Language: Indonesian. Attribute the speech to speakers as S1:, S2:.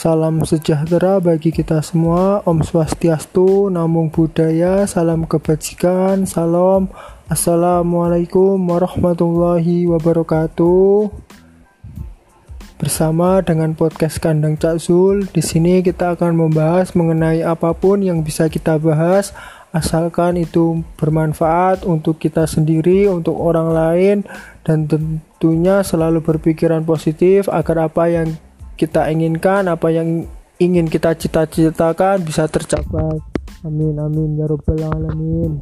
S1: Salam sejahtera bagi kita semua. Om Swastiastu, Namung Budaya, salam kebajikan, salam. Assalamualaikum warahmatullahi wabarakatuh. Bersama dengan podcast Kandang Cak Zul, di sini kita akan membahas mengenai apa pun yang bisa kita bahas asalkan itu bermanfaat untuk kita sendiri, untuk orang lain dan tentunya selalu berpikiran positif agar apa yang kita inginkan, apa yang ingin kita cita-citakan bisa tercapai. Amin amin ya robbal alamin.